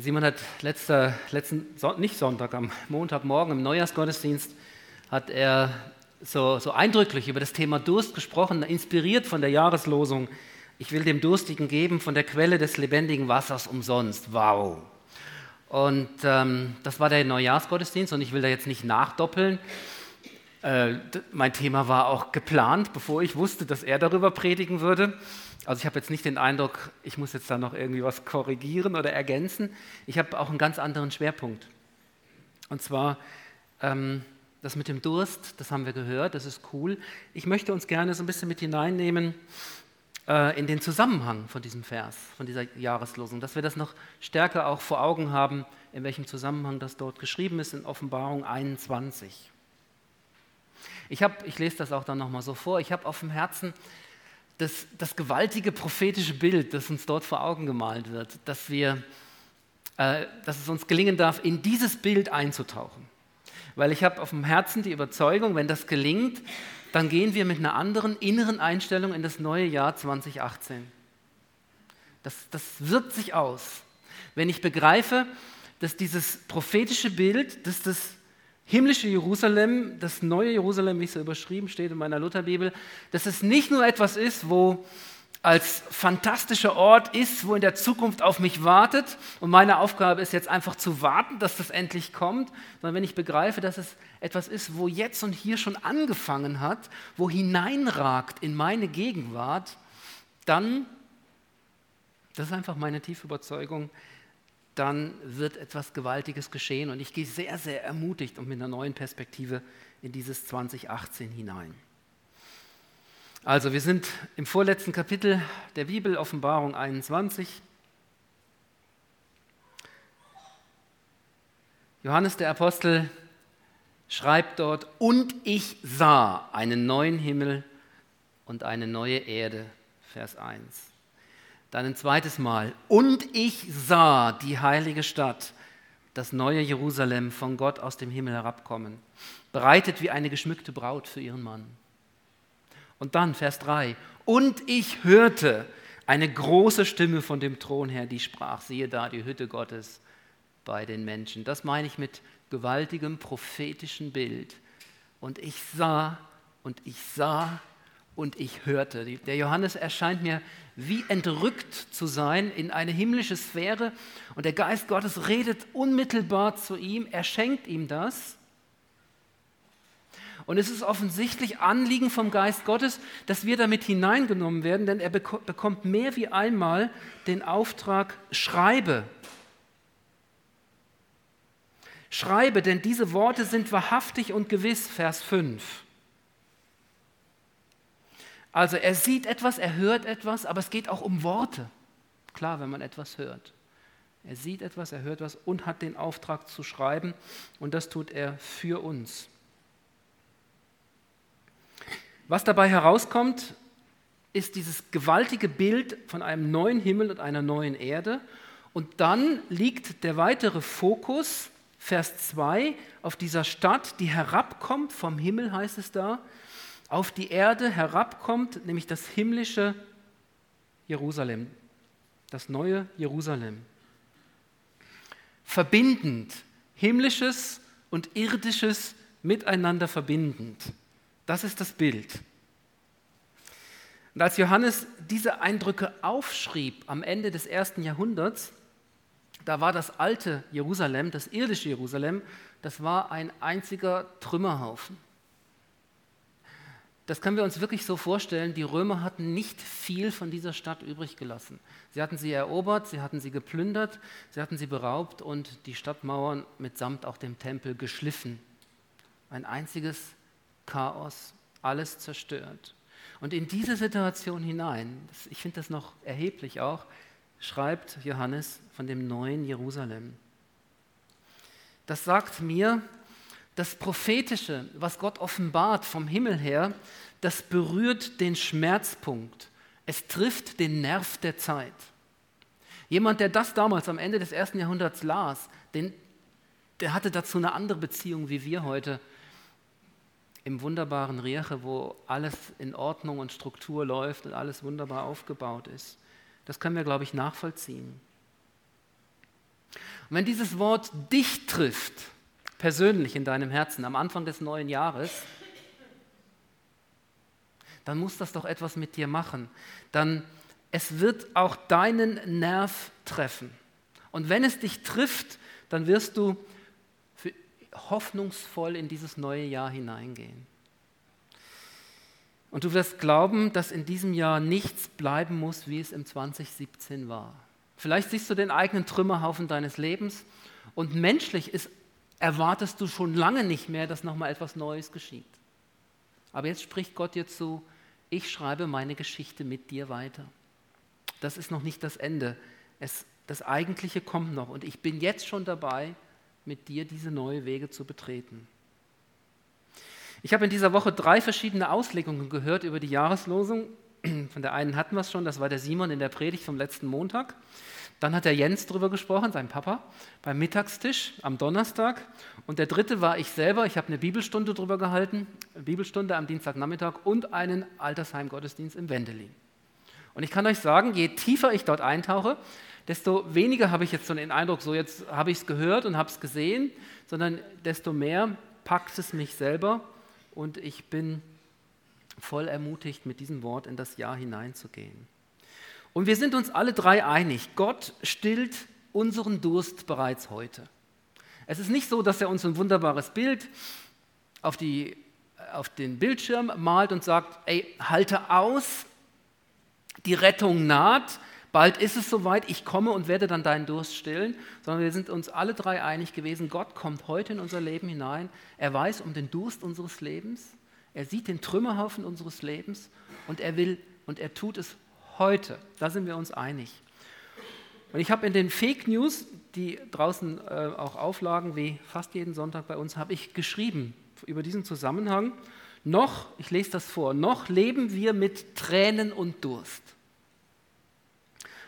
Simon hat letzter, letzten, nicht Sonntag, am Montagmorgen im Neujahrsgottesdienst hat er so, so eindrücklich über das Thema Durst gesprochen, inspiriert von der Jahreslosung, ich will dem Durstigen geben von der Quelle des lebendigen Wassers umsonst. Wow. Und ähm, das war der Neujahrsgottesdienst und ich will da jetzt nicht nachdoppeln. Äh, mein Thema war auch geplant, bevor ich wusste, dass er darüber predigen würde. Also ich habe jetzt nicht den Eindruck, ich muss jetzt da noch irgendwie was korrigieren oder ergänzen. Ich habe auch einen ganz anderen Schwerpunkt. Und zwar ähm, das mit dem Durst, das haben wir gehört, das ist cool. Ich möchte uns gerne so ein bisschen mit hineinnehmen äh, in den Zusammenhang von diesem Vers, von dieser Jahreslosung, dass wir das noch stärker auch vor Augen haben, in welchem Zusammenhang das dort geschrieben ist in Offenbarung 21. Ich, hab, ich lese das auch dann nochmal so vor, ich habe auf dem Herzen, das, das gewaltige prophetische Bild, das uns dort vor Augen gemalt wird, dass, wir, äh, dass es uns gelingen darf, in dieses Bild einzutauchen. Weil ich habe auf dem Herzen die Überzeugung, wenn das gelingt, dann gehen wir mit einer anderen inneren Einstellung in das neue Jahr 2018. Das, das wirkt sich aus. Wenn ich begreife, dass dieses prophetische Bild, dass das himmlische Jerusalem, das neue Jerusalem, wie es so überschrieben steht in meiner Lutherbibel, dass es nicht nur etwas ist, wo als fantastischer Ort ist, wo in der Zukunft auf mich wartet und meine Aufgabe ist jetzt einfach zu warten, dass das endlich kommt, sondern wenn ich begreife, dass es etwas ist, wo jetzt und hier schon angefangen hat, wo hineinragt in meine Gegenwart, dann, das ist einfach meine tiefe Überzeugung, dann wird etwas Gewaltiges geschehen. Und ich gehe sehr, sehr ermutigt und mit einer neuen Perspektive in dieses 2018 hinein. Also wir sind im vorletzten Kapitel der Bibel, Offenbarung 21. Johannes der Apostel schreibt dort, und ich sah einen neuen Himmel und eine neue Erde, Vers 1. Dann ein zweites Mal. Und ich sah die heilige Stadt, das neue Jerusalem von Gott aus dem Himmel herabkommen, bereitet wie eine geschmückte Braut für ihren Mann. Und dann Vers 3. Und ich hörte eine große Stimme von dem Thron her, die sprach, siehe da die Hütte Gottes bei den Menschen. Das meine ich mit gewaltigem prophetischen Bild. Und ich sah und ich sah und ich hörte. Der Johannes erscheint mir wie entrückt zu sein in eine himmlische Sphäre und der Geist Gottes redet unmittelbar zu ihm, er schenkt ihm das. Und es ist offensichtlich Anliegen vom Geist Gottes, dass wir damit hineingenommen werden, denn er bekommt mehr wie einmal den Auftrag, schreibe. Schreibe, denn diese Worte sind wahrhaftig und gewiss, Vers 5. Also er sieht etwas, er hört etwas, aber es geht auch um Worte. Klar, wenn man etwas hört. Er sieht etwas, er hört etwas und hat den Auftrag zu schreiben und das tut er für uns. Was dabei herauskommt, ist dieses gewaltige Bild von einem neuen Himmel und einer neuen Erde. Und dann liegt der weitere Fokus, Vers 2, auf dieser Stadt, die herabkommt, vom Himmel heißt es da, auf die Erde herabkommt, nämlich das himmlische Jerusalem, das neue Jerusalem. Verbindend, himmlisches und irdisches miteinander verbindend. Das ist das Bild. Und als Johannes diese Eindrücke aufschrieb am Ende des ersten Jahrhunderts, da war das alte Jerusalem, das irdische Jerusalem, das war ein einziger Trümmerhaufen. Das können wir uns wirklich so vorstellen, die Römer hatten nicht viel von dieser Stadt übrig gelassen. Sie hatten sie erobert, sie hatten sie geplündert, sie hatten sie beraubt und die Stadtmauern mitsamt auch dem Tempel geschliffen. Ein einziges Chaos, alles zerstört. Und in diese Situation hinein, ich finde das noch erheblich auch, schreibt Johannes von dem neuen Jerusalem. Das sagt mir, das Prophetische, was Gott offenbart vom Himmel her, das berührt den Schmerzpunkt. Es trifft den Nerv der Zeit. Jemand, der das damals am Ende des ersten Jahrhunderts las, den, der hatte dazu eine andere Beziehung wie wir heute im wunderbaren Rieche, wo alles in Ordnung und Struktur läuft und alles wunderbar aufgebaut ist. Das können wir, glaube ich, nachvollziehen. Und wenn dieses Wort dich trifft, persönlich in deinem Herzen am Anfang des neuen Jahres, dann muss das doch etwas mit dir machen. Dann es wird auch deinen Nerv treffen. Und wenn es dich trifft, dann wirst du hoffnungsvoll in dieses neue Jahr hineingehen. Und du wirst glauben, dass in diesem Jahr nichts bleiben muss, wie es im 2017 war. Vielleicht siehst du den eigenen Trümmerhaufen deines Lebens und menschlich ist, erwartest du schon lange nicht mehr, dass nochmal etwas Neues geschieht. Aber jetzt spricht Gott dir zu, ich schreibe meine Geschichte mit dir weiter. Das ist noch nicht das Ende. Es, das Eigentliche kommt noch und ich bin jetzt schon dabei, mit dir diese neue Wege zu betreten. Ich habe in dieser Woche drei verschiedene Auslegungen gehört über die Jahreslosung. Von der einen hatten wir es schon, das war der Simon in der Predigt vom letzten Montag. Dann hat der Jens darüber gesprochen, sein Papa, beim Mittagstisch am Donnerstag. Und der dritte war ich selber. Ich habe eine Bibelstunde darüber gehalten, eine Bibelstunde am Dienstagnachmittag und einen Altersheim-Gottesdienst im Wendelin. Und ich kann euch sagen, je tiefer ich dort eintauche, desto weniger habe ich jetzt so den Eindruck, so jetzt habe ich es gehört und habe es gesehen, sondern desto mehr packt es mich selber und ich bin voll ermutigt, mit diesem Wort in das Jahr hineinzugehen. Und wir sind uns alle drei einig, Gott stillt unseren Durst bereits heute. Es ist nicht so, dass er uns ein wunderbares Bild auf, die, auf den Bildschirm malt und sagt, ey, halte aus, die Rettung naht, bald ist es soweit, ich komme und werde dann deinen Durst stillen, sondern wir sind uns alle drei einig gewesen, Gott kommt heute in unser Leben hinein, er weiß um den Durst unseres Lebens, er sieht den Trümmerhaufen unseres Lebens. Und er will und er tut es heute. Da sind wir uns einig. Und ich habe in den Fake News, die draußen äh, auch auflagen, wie fast jeden Sonntag bei uns, habe ich geschrieben über diesen Zusammenhang. Noch, ich lese das vor, noch leben wir mit Tränen und Durst.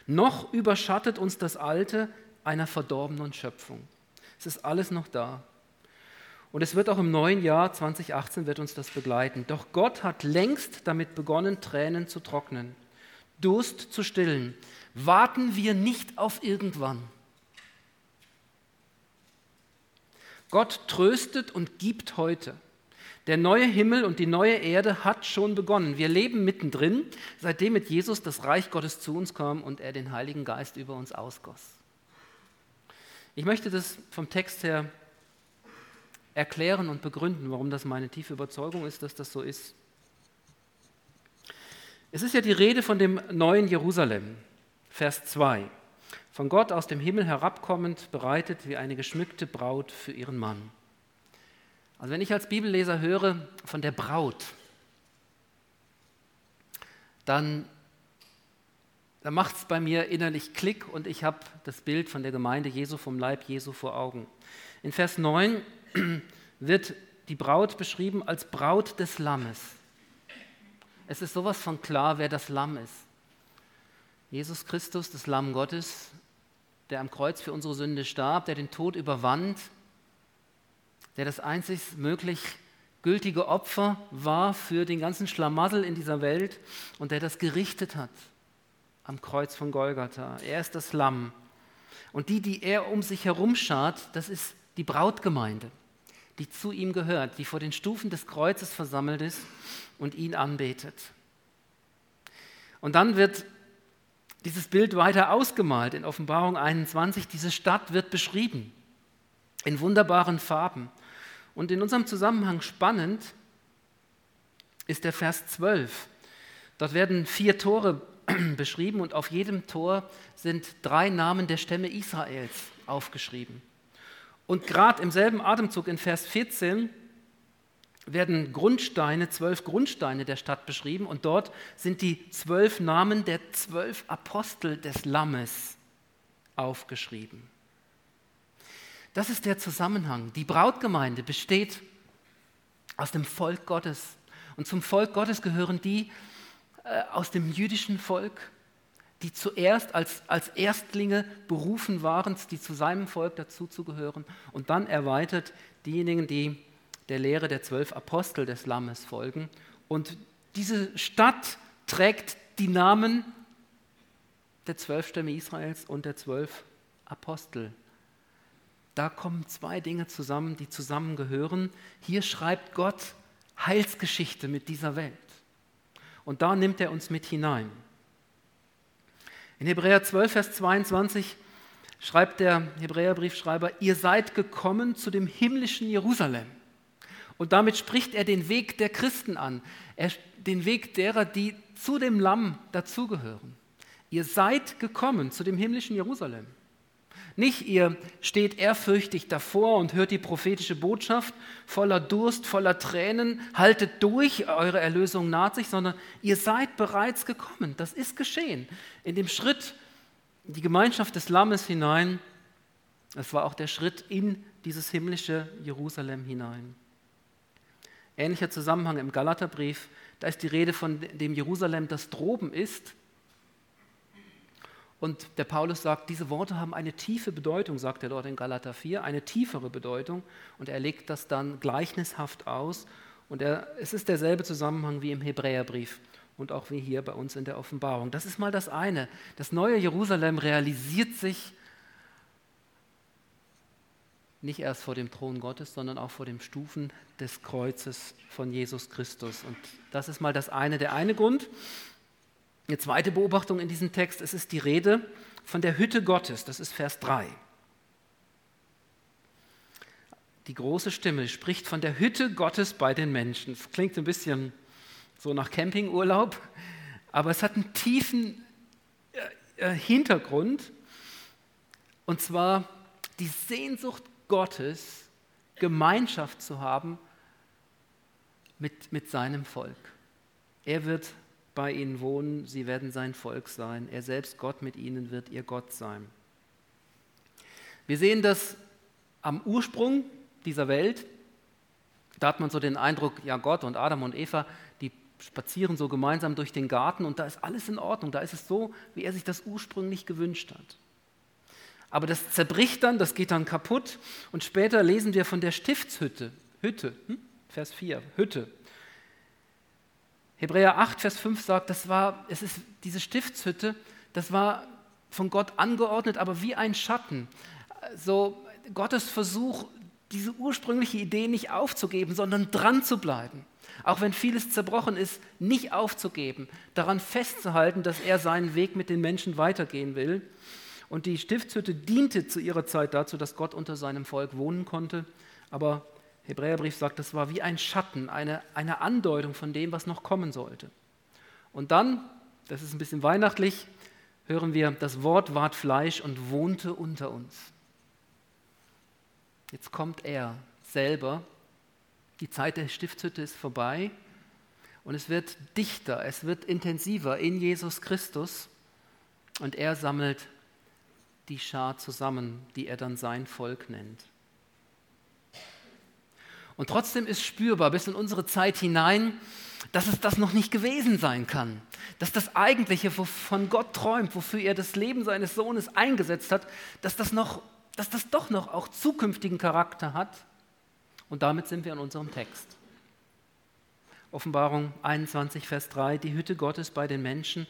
Noch überschattet uns das Alte einer verdorbenen Schöpfung. Es ist alles noch da. Und es wird auch im neuen Jahr 2018 wird uns das begleiten. Doch Gott hat längst damit begonnen, Tränen zu trocknen, Durst zu stillen. Warten wir nicht auf irgendwann. Gott tröstet und gibt heute. Der neue Himmel und die neue Erde hat schon begonnen. Wir leben mittendrin, seitdem mit Jesus das Reich Gottes zu uns kam und er den Heiligen Geist über uns ausgoss. Ich möchte das vom Text her erklären und begründen, warum das meine tiefe Überzeugung ist, dass das so ist. Es ist ja die Rede von dem neuen Jerusalem, Vers 2. Von Gott aus dem Himmel herabkommend, bereitet wie eine geschmückte Braut für ihren Mann. Also wenn ich als Bibelleser höre von der Braut, dann, dann macht es bei mir innerlich Klick und ich habe das Bild von der Gemeinde Jesu, vom Leib Jesu vor Augen. In Vers 9 wird die Braut beschrieben als Braut des Lammes. Es ist sowas von klar, wer das Lamm ist. Jesus Christus, das Lamm Gottes, der am Kreuz für unsere Sünde starb, der den Tod überwand, der das einzig möglich gültige Opfer war für den ganzen Schlamassel in dieser Welt und der das gerichtet hat am Kreuz von Golgatha. Er ist das Lamm. Und die, die er um sich herum schart, das ist die Brautgemeinde, die zu ihm gehört, die vor den Stufen des Kreuzes versammelt ist und ihn anbetet. Und dann wird dieses Bild weiter ausgemalt in Offenbarung 21. Diese Stadt wird beschrieben in wunderbaren Farben. Und in unserem Zusammenhang spannend ist der Vers 12. Dort werden vier Tore beschrieben und auf jedem Tor sind drei Namen der Stämme Israels aufgeschrieben. Und gerade im selben Atemzug in Vers 14 werden Grundsteine, zwölf Grundsteine der Stadt beschrieben und dort sind die zwölf Namen der zwölf Apostel des Lammes aufgeschrieben. Das ist der Zusammenhang. Die Brautgemeinde besteht aus dem Volk Gottes. Und zum Volk Gottes gehören die äh, aus dem jüdischen Volk, die zuerst als, als Erstlinge berufen waren, die zu seinem Volk dazuzugehören. Und dann erweitert diejenigen, die der Lehre der zwölf Apostel des Lammes folgen. Und diese Stadt trägt die Namen der zwölf Stämme Israels und der zwölf Apostel da kommen zwei Dinge zusammen, die zusammengehören. Hier schreibt Gott Heilsgeschichte mit dieser Welt. Und da nimmt er uns mit hinein. In Hebräer 12, Vers 22 schreibt der Hebräerbriefschreiber, ihr seid gekommen zu dem himmlischen Jerusalem. Und damit spricht er den Weg der Christen an, den Weg derer, die zu dem Lamm dazugehören. Ihr seid gekommen zu dem himmlischen Jerusalem. Nicht ihr steht ehrfürchtig davor und hört die prophetische Botschaft voller Durst, voller Tränen, haltet durch, eure Erlösung naht sich, sondern ihr seid bereits gekommen. Das ist geschehen. In dem Schritt in die Gemeinschaft des Lammes hinein, das war auch der Schritt in dieses himmlische Jerusalem hinein. Ähnlicher Zusammenhang im Galaterbrief, da ist die Rede von dem Jerusalem, das droben ist und der Paulus sagt, diese Worte haben eine tiefe Bedeutung, sagt er dort in Galater 4, eine tiefere Bedeutung. Und er legt das dann gleichnishaft aus. Und er, es ist derselbe Zusammenhang wie im Hebräerbrief und auch wie hier bei uns in der Offenbarung. Das ist mal das eine. Das neue Jerusalem realisiert sich nicht erst vor dem Thron Gottes, sondern auch vor den Stufen des Kreuzes von Jesus Christus. Und das ist mal das eine, der eine Grund. Eine zweite Beobachtung in diesem Text, es ist die Rede von der Hütte Gottes, das ist Vers 3. Die große Stimme spricht von der Hütte Gottes bei den Menschen. Das klingt ein bisschen so nach Campingurlaub, aber es hat einen tiefen äh, äh, Hintergrund, und zwar die Sehnsucht Gottes, Gemeinschaft zu haben mit, mit seinem Volk. Er wird bei ihnen wohnen, sie werden sein Volk sein. Er selbst, Gott mit ihnen, wird ihr Gott sein. Wir sehen das am Ursprung dieser Welt. Da hat man so den Eindruck, ja, Gott und Adam und Eva, die spazieren so gemeinsam durch den Garten und da ist alles in Ordnung. Da ist es so, wie er sich das ursprünglich gewünscht hat. Aber das zerbricht dann, das geht dann kaputt und später lesen wir von der Stiftshütte. Hütte, hm? Vers 4, Hütte. Hebräer 8, Vers 5 sagt, das war, es ist diese Stiftshütte, das war von Gott angeordnet, aber wie ein Schatten. So Gottes Versuch, diese ursprüngliche Idee nicht aufzugeben, sondern dran zu bleiben. Auch wenn vieles zerbrochen ist, nicht aufzugeben, daran festzuhalten, dass er seinen Weg mit den Menschen weitergehen will. Und die Stiftshütte diente zu ihrer Zeit dazu, dass Gott unter seinem Volk wohnen konnte, aber Hebräerbrief sagt, das war wie ein Schatten, eine, eine Andeutung von dem, was noch kommen sollte. Und dann, das ist ein bisschen weihnachtlich, hören wir, das Wort ward Fleisch und wohnte unter uns. Jetzt kommt er selber. Die Zeit der Stiftshütte ist vorbei und es wird dichter, es wird intensiver in Jesus Christus und er sammelt die Schar zusammen, die er dann sein Volk nennt. Und trotzdem ist spürbar bis in unsere Zeit hinein, dass es das noch nicht gewesen sein kann. Dass das Eigentliche, wovon Gott träumt, wofür er das Leben seines Sohnes eingesetzt hat, dass das, noch, dass das doch noch auch zukünftigen Charakter hat. Und damit sind wir in unserem Text. Offenbarung 21, Vers 3, die Hütte Gottes bei den Menschen.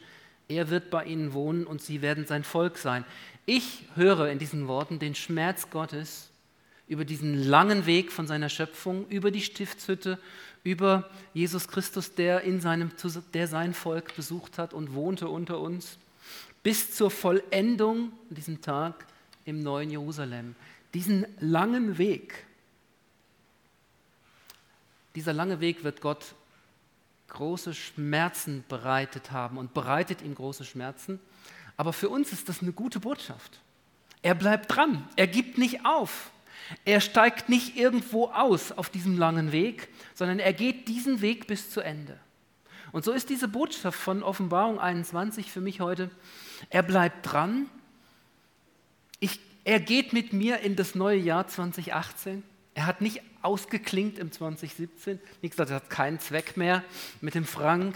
Er wird bei ihnen wohnen und sie werden sein Volk sein. Ich höre in diesen Worten den Schmerz Gottes über diesen langen Weg von seiner Schöpfung, über die Stiftshütte, über Jesus Christus, der, in seinem, der sein Volk besucht hat und wohnte unter uns, bis zur Vollendung an diesem Tag im neuen Jerusalem. Diesen langen Weg, dieser lange Weg wird Gott große Schmerzen bereitet haben und bereitet ihm große Schmerzen. Aber für uns ist das eine gute Botschaft. Er bleibt dran, er gibt nicht auf. Er steigt nicht irgendwo aus auf diesem langen Weg, sondern er geht diesen Weg bis zu Ende. Und so ist diese Botschaft von Offenbarung 21 für mich heute, er bleibt dran, ich, er geht mit mir in das neue Jahr 2018. Er hat nicht ausgeklingt im 2017, nicht gesagt, er hat keinen Zweck mehr mit dem Frank.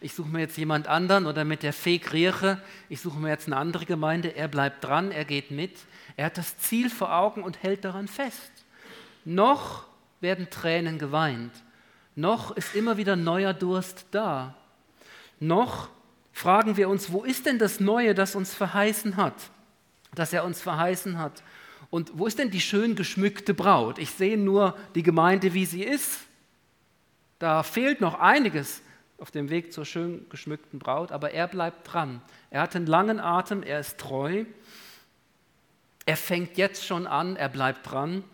Ich suche mir jetzt jemand anderen oder mit der Fee Grieche, ich suche mir jetzt eine andere Gemeinde. Er bleibt dran, er geht mit. Er hat das Ziel vor Augen und hält daran fest. Noch werden Tränen geweint. Noch ist immer wieder neuer Durst da. Noch fragen wir uns, wo ist denn das Neue, das uns verheißen hat, das er uns verheißen hat? Und wo ist denn die schön geschmückte Braut? Ich sehe nur die Gemeinde, wie sie ist. Da fehlt noch einiges auf dem Weg zur schön geschmückten Braut, aber er bleibt dran. Er hat einen langen Atem, er ist treu. Er fängt jetzt schon an, er bleibt dran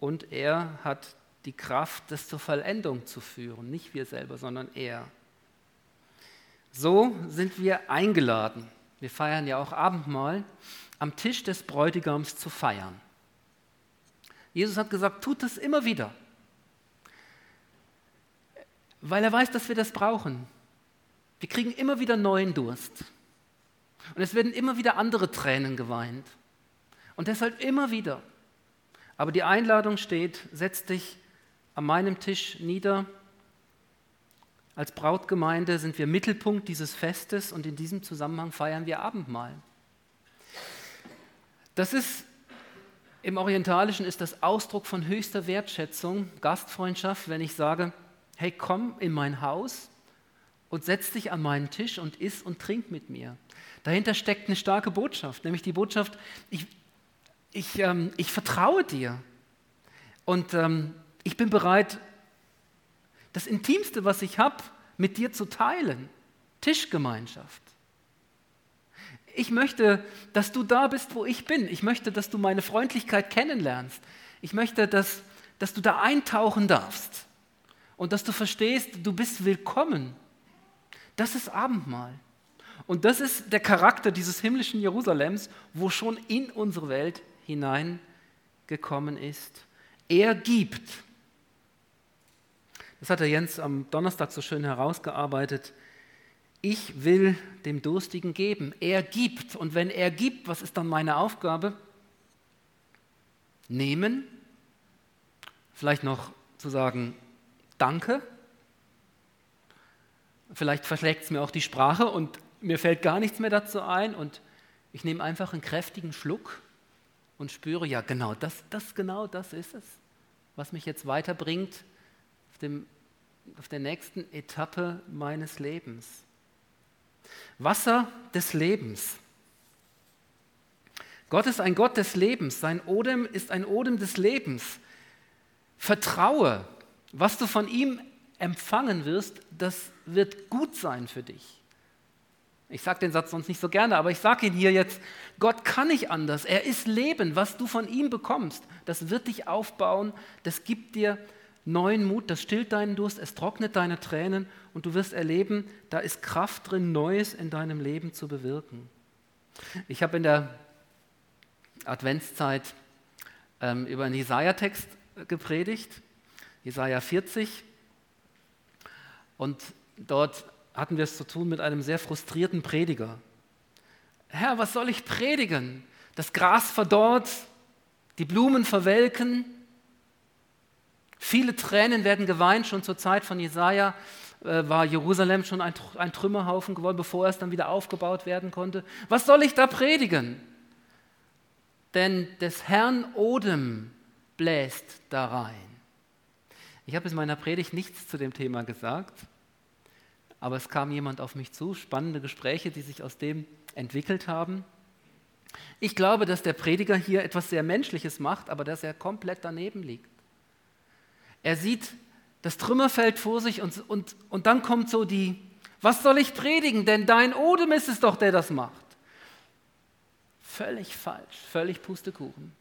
und er hat die Kraft, das zur Vollendung zu führen. Nicht wir selber, sondern er. So sind wir eingeladen. Wir feiern ja auch Abendmahl, am Tisch des Bräutigams zu feiern. Jesus hat gesagt, tut das immer wieder weil er weiß, dass wir das brauchen. Wir kriegen immer wieder neuen Durst. Und es werden immer wieder andere Tränen geweint. Und deshalb immer wieder. Aber die Einladung steht, setz dich an meinem Tisch nieder. Als Brautgemeinde sind wir Mittelpunkt dieses Festes und in diesem Zusammenhang feiern wir Abendmahl. Das ist im Orientalischen ist das Ausdruck von höchster Wertschätzung, Gastfreundschaft, wenn ich sage, hey, komm in mein Haus und setz dich an meinen Tisch und iss und trink mit mir. Dahinter steckt eine starke Botschaft, nämlich die Botschaft, ich, ich, ähm, ich vertraue dir und ähm, ich bin bereit, das Intimste, was ich habe, mit dir zu teilen. Tischgemeinschaft. Ich möchte, dass du da bist, wo ich bin. Ich möchte, dass du meine Freundlichkeit kennenlernst. Ich möchte, dass, dass du da eintauchen darfst und dass du verstehst, du bist willkommen. Das ist Abendmahl. Und das ist der Charakter dieses himmlischen Jerusalems, wo schon in unsere Welt hineingekommen ist. Er gibt. Das hat der Jens am Donnerstag so schön herausgearbeitet. Ich will dem Durstigen geben. Er gibt. Und wenn er gibt, was ist dann meine Aufgabe? Nehmen. Vielleicht noch zu sagen, Danke. Vielleicht verschlägt es mir auch die Sprache und mir fällt gar nichts mehr dazu ein und ich nehme einfach einen kräftigen Schluck und spüre, ja genau, das, das genau das ist es, was mich jetzt weiterbringt auf, dem, auf der nächsten Etappe meines Lebens. Wasser des Lebens. Gott ist ein Gott des Lebens, sein Odem ist ein Odem des Lebens. Vertraue, was du von ihm empfangen wirst, das wird gut sein für dich. Ich sage den Satz sonst nicht so gerne, aber ich sage ihn hier jetzt, Gott kann nicht anders. Er ist Leben. Was du von ihm bekommst, das wird dich aufbauen, das gibt dir neuen Mut, das stillt deinen Durst, es trocknet deine Tränen und du wirst erleben, da ist Kraft drin, Neues in deinem Leben zu bewirken. Ich habe in der Adventszeit ähm, über einen Jesaja-Text gepredigt Jesaja 40. Und dort hatten wir es zu tun mit einem sehr frustrierten Prediger. Herr, was soll ich predigen? Das Gras verdorrt, die Blumen verwelken, viele Tränen werden geweint. Schon zur Zeit von Jesaja äh, war Jerusalem schon ein, ein Trümmerhaufen geworden, bevor es dann wieder aufgebaut werden konnte. Was soll ich da predigen? Denn des Herrn Odem bläst da rein. Ich habe in meiner Predigt nichts zu dem Thema gesagt, aber es kam jemand auf mich zu, spannende Gespräche, die sich aus dem entwickelt haben. Ich glaube, dass der Prediger hier etwas sehr Menschliches macht, aber dass er komplett daneben liegt. Er sieht das Trümmerfeld vor sich und, und, und dann kommt so die, was soll ich predigen, denn dein Odem ist es doch, der das macht. Völlig falsch, völlig Pustekuchen.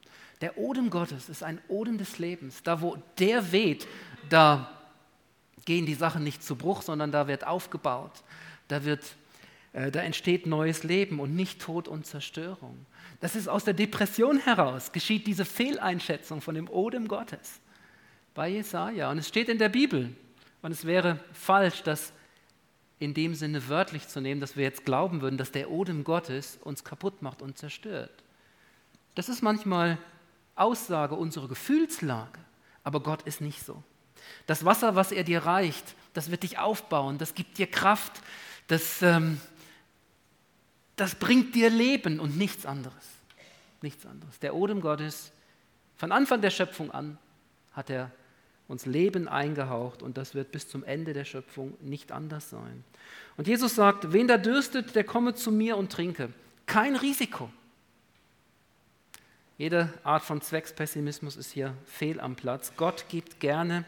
Der Odem Gottes ist ein Odem des Lebens. Da, wo der weht, da gehen die Sachen nicht zu Bruch, sondern da wird aufgebaut. Da, wird, äh, da entsteht neues Leben und nicht Tod und Zerstörung. Das ist aus der Depression heraus, geschieht diese Fehleinschätzung von dem Odem Gottes bei Jesaja. Und es steht in der Bibel. Und es wäre falsch, das in dem Sinne wörtlich zu nehmen, dass wir jetzt glauben würden, dass der Odem Gottes uns kaputt macht und zerstört. Das ist manchmal Aussage unserer Gefühlslage, aber Gott ist nicht so. Das Wasser, was er dir reicht, das wird dich aufbauen, das gibt dir Kraft, das, ähm, das bringt dir Leben und nichts anderes. Nichts anderes. Der Odem Gottes, von Anfang der Schöpfung an, hat er uns Leben eingehaucht und das wird bis zum Ende der Schöpfung nicht anders sein. Und Jesus sagt, wen da dürstet, der komme zu mir und trinke. Kein Risiko. Jede Art von Zweckspessimismus ist hier fehl am Platz. Gott gibt gerne.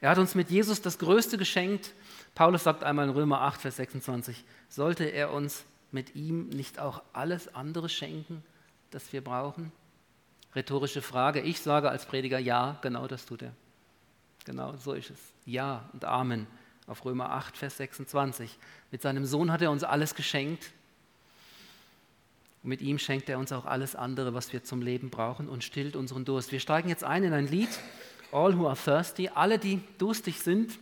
Er hat uns mit Jesus das Größte geschenkt. Paulus sagt einmal in Römer 8, Vers 26, sollte er uns mit ihm nicht auch alles andere schenken, das wir brauchen? Rhetorische Frage. Ich sage als Prediger ja, genau das tut er. Genau so ist es. Ja und Amen auf Römer 8, Vers 26. Mit seinem Sohn hat er uns alles geschenkt. Und mit ihm schenkt er uns auch alles andere, was wir zum Leben brauchen und stillt unseren Durst. Wir steigen jetzt ein in ein Lied, All Who Are Thirsty, alle, die durstig sind.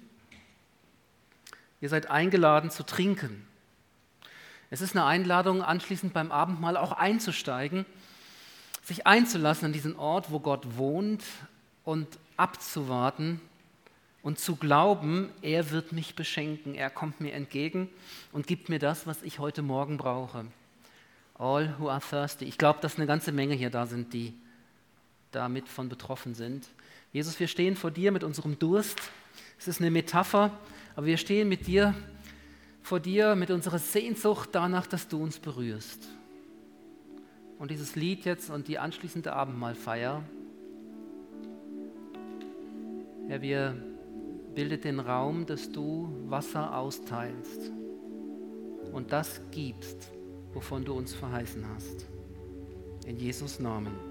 Ihr seid eingeladen zu trinken. Es ist eine Einladung, anschließend beim Abendmahl auch einzusteigen, sich einzulassen an diesen Ort, wo Gott wohnt und abzuwarten und zu glauben, er wird mich beschenken, er kommt mir entgegen und gibt mir das, was ich heute Morgen brauche. All who are thirsty. Ich glaube, dass eine ganze Menge hier da sind, die damit von betroffen sind. Jesus, wir stehen vor dir mit unserem Durst. Es ist eine Metapher, aber wir stehen mit dir vor dir mit unserer Sehnsucht danach, dass du uns berührst. Und dieses Lied jetzt und die anschließende Abendmahlfeier, Herr, wir bildet den Raum, dass du Wasser austeilst und das gibst, wovon du uns verheißen hast. In Jesus Namen.